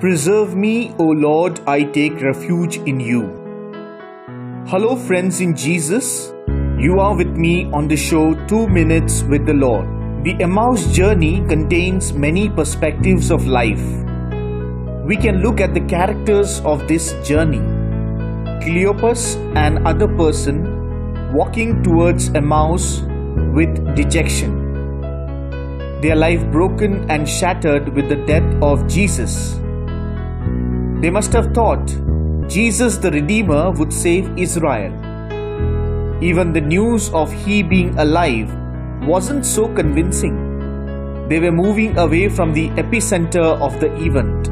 Preserve me, O Lord, I take refuge in you. Hello, friends in Jesus. You are with me on the show 2 Minutes with the Lord. The Emmaus journey contains many perspectives of life. We can look at the characters of this journey. Cleopas, and other person, walking towards Emmaus with dejection. Their life broken and shattered with the death of Jesus. They must have thought Jesus the Redeemer would save Israel. Even the news of he being alive wasn't so convincing. They were moving away from the epicenter of the event.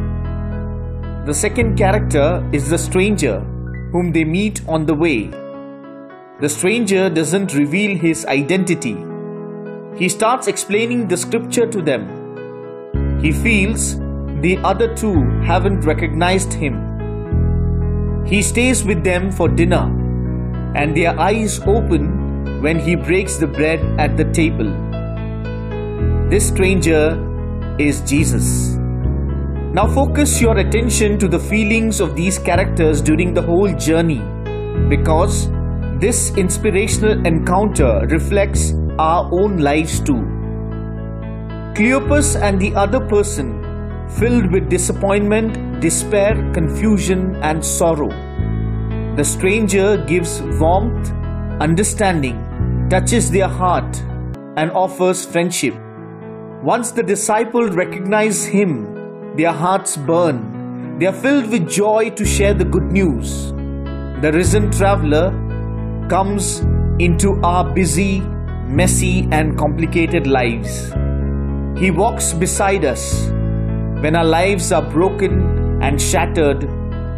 The second character is the stranger whom they meet on the way. The stranger doesn't reveal his identity. He starts explaining the scripture to them. He feels the other two haven't recognized him. He stays with them for dinner, and their eyes open when he breaks the bread at the table. This stranger is Jesus. Now focus your attention to the feelings of these characters during the whole journey because this inspirational encounter reflects our own lives too. Cleopas and the other person filled with disappointment, despair, confusion, and sorrow. The stranger gives warmth, understanding, touches their heart, and offers friendship. Once the disciples recognize him, their hearts burn. They are filled with joy to share the good news. The risen traveler comes into our busy, messy, and complicated lives. He walks beside us when our lives are broken and shattered,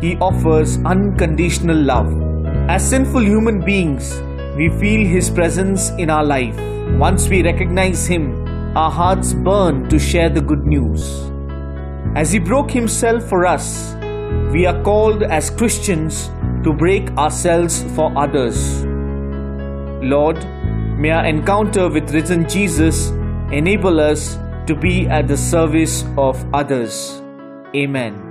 He offers unconditional love. As sinful human beings, we feel His presence in our life. Once we recognize Him, our hearts burn to share the good news. As He broke Himself for us, we are called as Christians to break ourselves for others. Lord, may our encounter with risen Jesus enable us to be at the service of others. Amen.